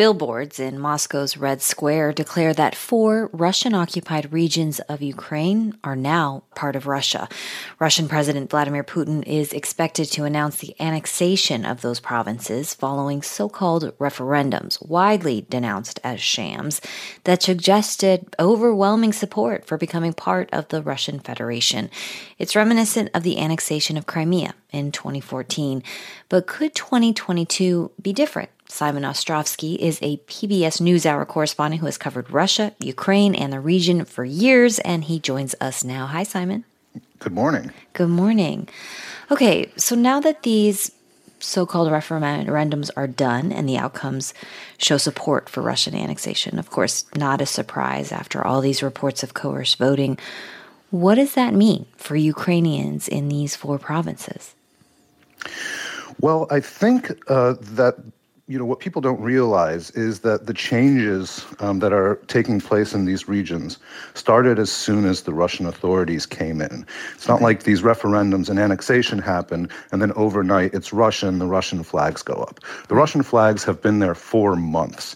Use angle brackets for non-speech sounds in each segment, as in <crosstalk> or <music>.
Billboards in Moscow's Red Square declare that four Russian occupied regions of Ukraine are now part of Russia. Russian President Vladimir Putin is expected to announce the annexation of those provinces following so called referendums, widely denounced as shams, that suggested overwhelming support for becoming part of the Russian Federation. It's reminiscent of the annexation of Crimea in 2014. But could 2022 be different? Simon Ostrovsky is a PBS NewsHour correspondent who has covered Russia, Ukraine, and the region for years, and he joins us now. Hi, Simon. Good morning. Good morning. Okay, so now that these so called referendums are done and the outcomes show support for Russian annexation, of course, not a surprise after all these reports of coerced voting, what does that mean for Ukrainians in these four provinces? Well, I think uh, that you know what people don't realize is that the changes um, that are taking place in these regions started as soon as the Russian authorities came in. It's not like these referendums and annexation happen and then overnight it's Russian, the Russian flags go up. The Russian flags have been there for months.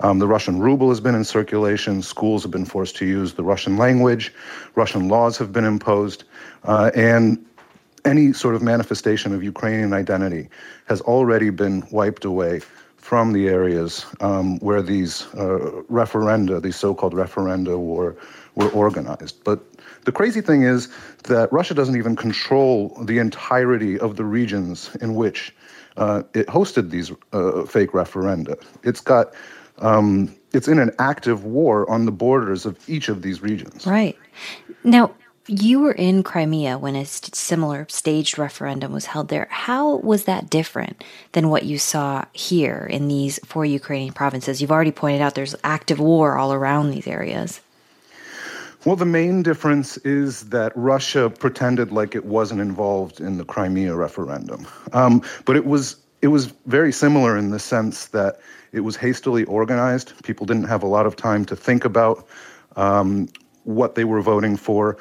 Um, the Russian ruble has been in circulation. Schools have been forced to use the Russian language. Russian laws have been imposed. Uh, and any sort of manifestation of Ukrainian identity has already been wiped away from the areas um, where these uh, referenda, these so-called referenda, were were organized. But the crazy thing is that Russia doesn't even control the entirety of the regions in which uh, it hosted these uh, fake referenda. It's got um, it's in an active war on the borders of each of these regions. Right. Now, you were in Crimea when a st- similar staged referendum was held there. How was that different than what you saw here in these four Ukrainian provinces? You've already pointed out there's active war all around these areas. Well, the main difference is that Russia pretended like it wasn't involved in the Crimea referendum, um, but it was it was very similar in the sense that it was hastily organized. People didn't have a lot of time to think about um, what they were voting for.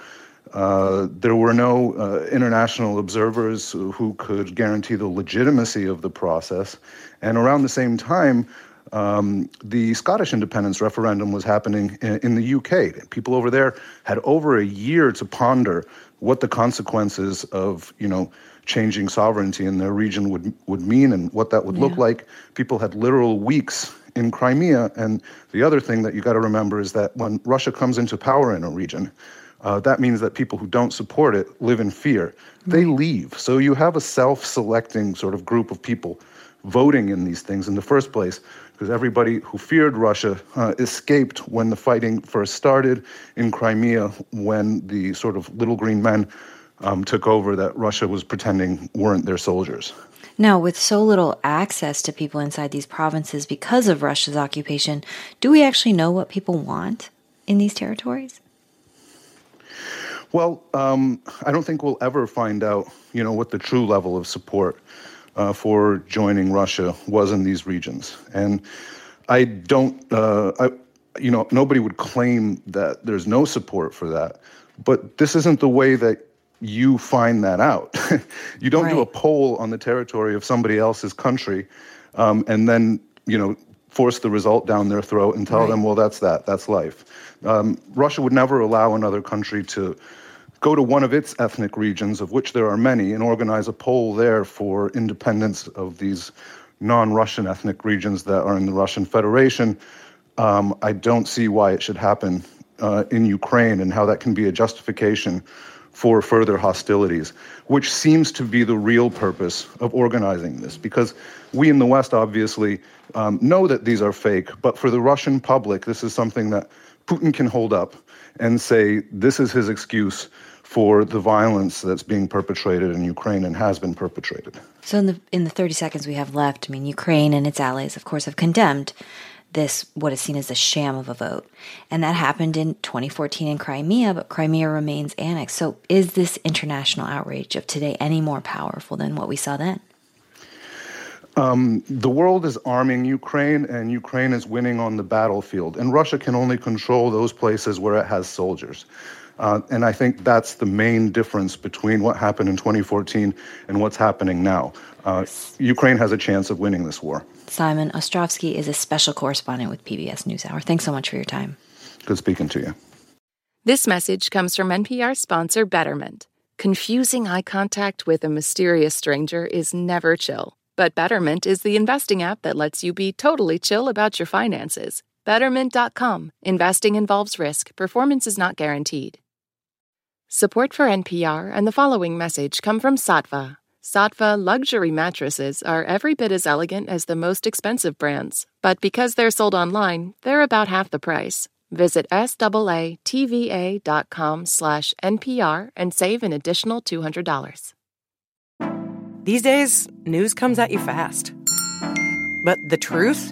Uh, there were no uh, international observers who could guarantee the legitimacy of the process. And around the same time, um, the Scottish independence referendum was happening in, in, the UK. People over there had over a year to ponder what the consequences of, you know, changing sovereignty in their region would would mean and what that would yeah. look like. People had literal weeks in Crimea. And the other thing that you got to remember is that when Russia comes into power in a region, uh, that means that people who don't support it live in fear. They leave. So you have a self selecting sort of group of people voting in these things in the first place because everybody who feared Russia uh, escaped when the fighting first started in Crimea when the sort of little green men um, took over that Russia was pretending weren't their soldiers. Now, with so little access to people inside these provinces because of Russia's occupation, do we actually know what people want in these territories? Well, um, I don't think we'll ever find out, you know, what the true level of support uh, for joining Russia was in these regions, and I don't, uh, I, you know, nobody would claim that there's no support for that, but this isn't the way that you find that out. <laughs> you don't right. do a poll on the territory of somebody else's country, um, and then you know force the result down their throat and tell right. them, well, that's that, that's life. Um, Russia would never allow another country to go to one of its ethnic regions, of which there are many, and organize a poll there for independence of these non Russian ethnic regions that are in the Russian Federation. Um, I don't see why it should happen uh, in Ukraine and how that can be a justification for further hostilities, which seems to be the real purpose of organizing this. Because we in the West obviously um, know that these are fake, but for the Russian public, this is something that Putin can hold up and say this is his excuse for the violence that's being perpetrated in Ukraine and has been perpetrated. So in the in the 30 seconds we have left, I mean Ukraine and its allies of course have condemned this, what is seen as a sham of a vote. And that happened in 2014 in Crimea, but Crimea remains annexed. So is this international outrage of today any more powerful than what we saw then? Um, the world is arming Ukraine, and Ukraine is winning on the battlefield. And Russia can only control those places where it has soldiers. Uh, and I think that's the main difference between what happened in 2014 and what's happening now. Uh, Ukraine has a chance of winning this war. Simon Ostrovsky is a special correspondent with PBS NewsHour. Thanks so much for your time. Good speaking to you. This message comes from NPR sponsor Betterment. Confusing eye contact with a mysterious stranger is never chill. But Betterment is the investing app that lets you be totally chill about your finances. Betterment.com. Investing involves risk, performance is not guaranteed. Support for NPR and the following message come from Saatva. Saatva luxury mattresses are every bit as elegant as the most expensive brands, but because they're sold online, they're about half the price. Visit SAATVA.com slash NPR and save an additional $200. These days, news comes at you fast. But the truth?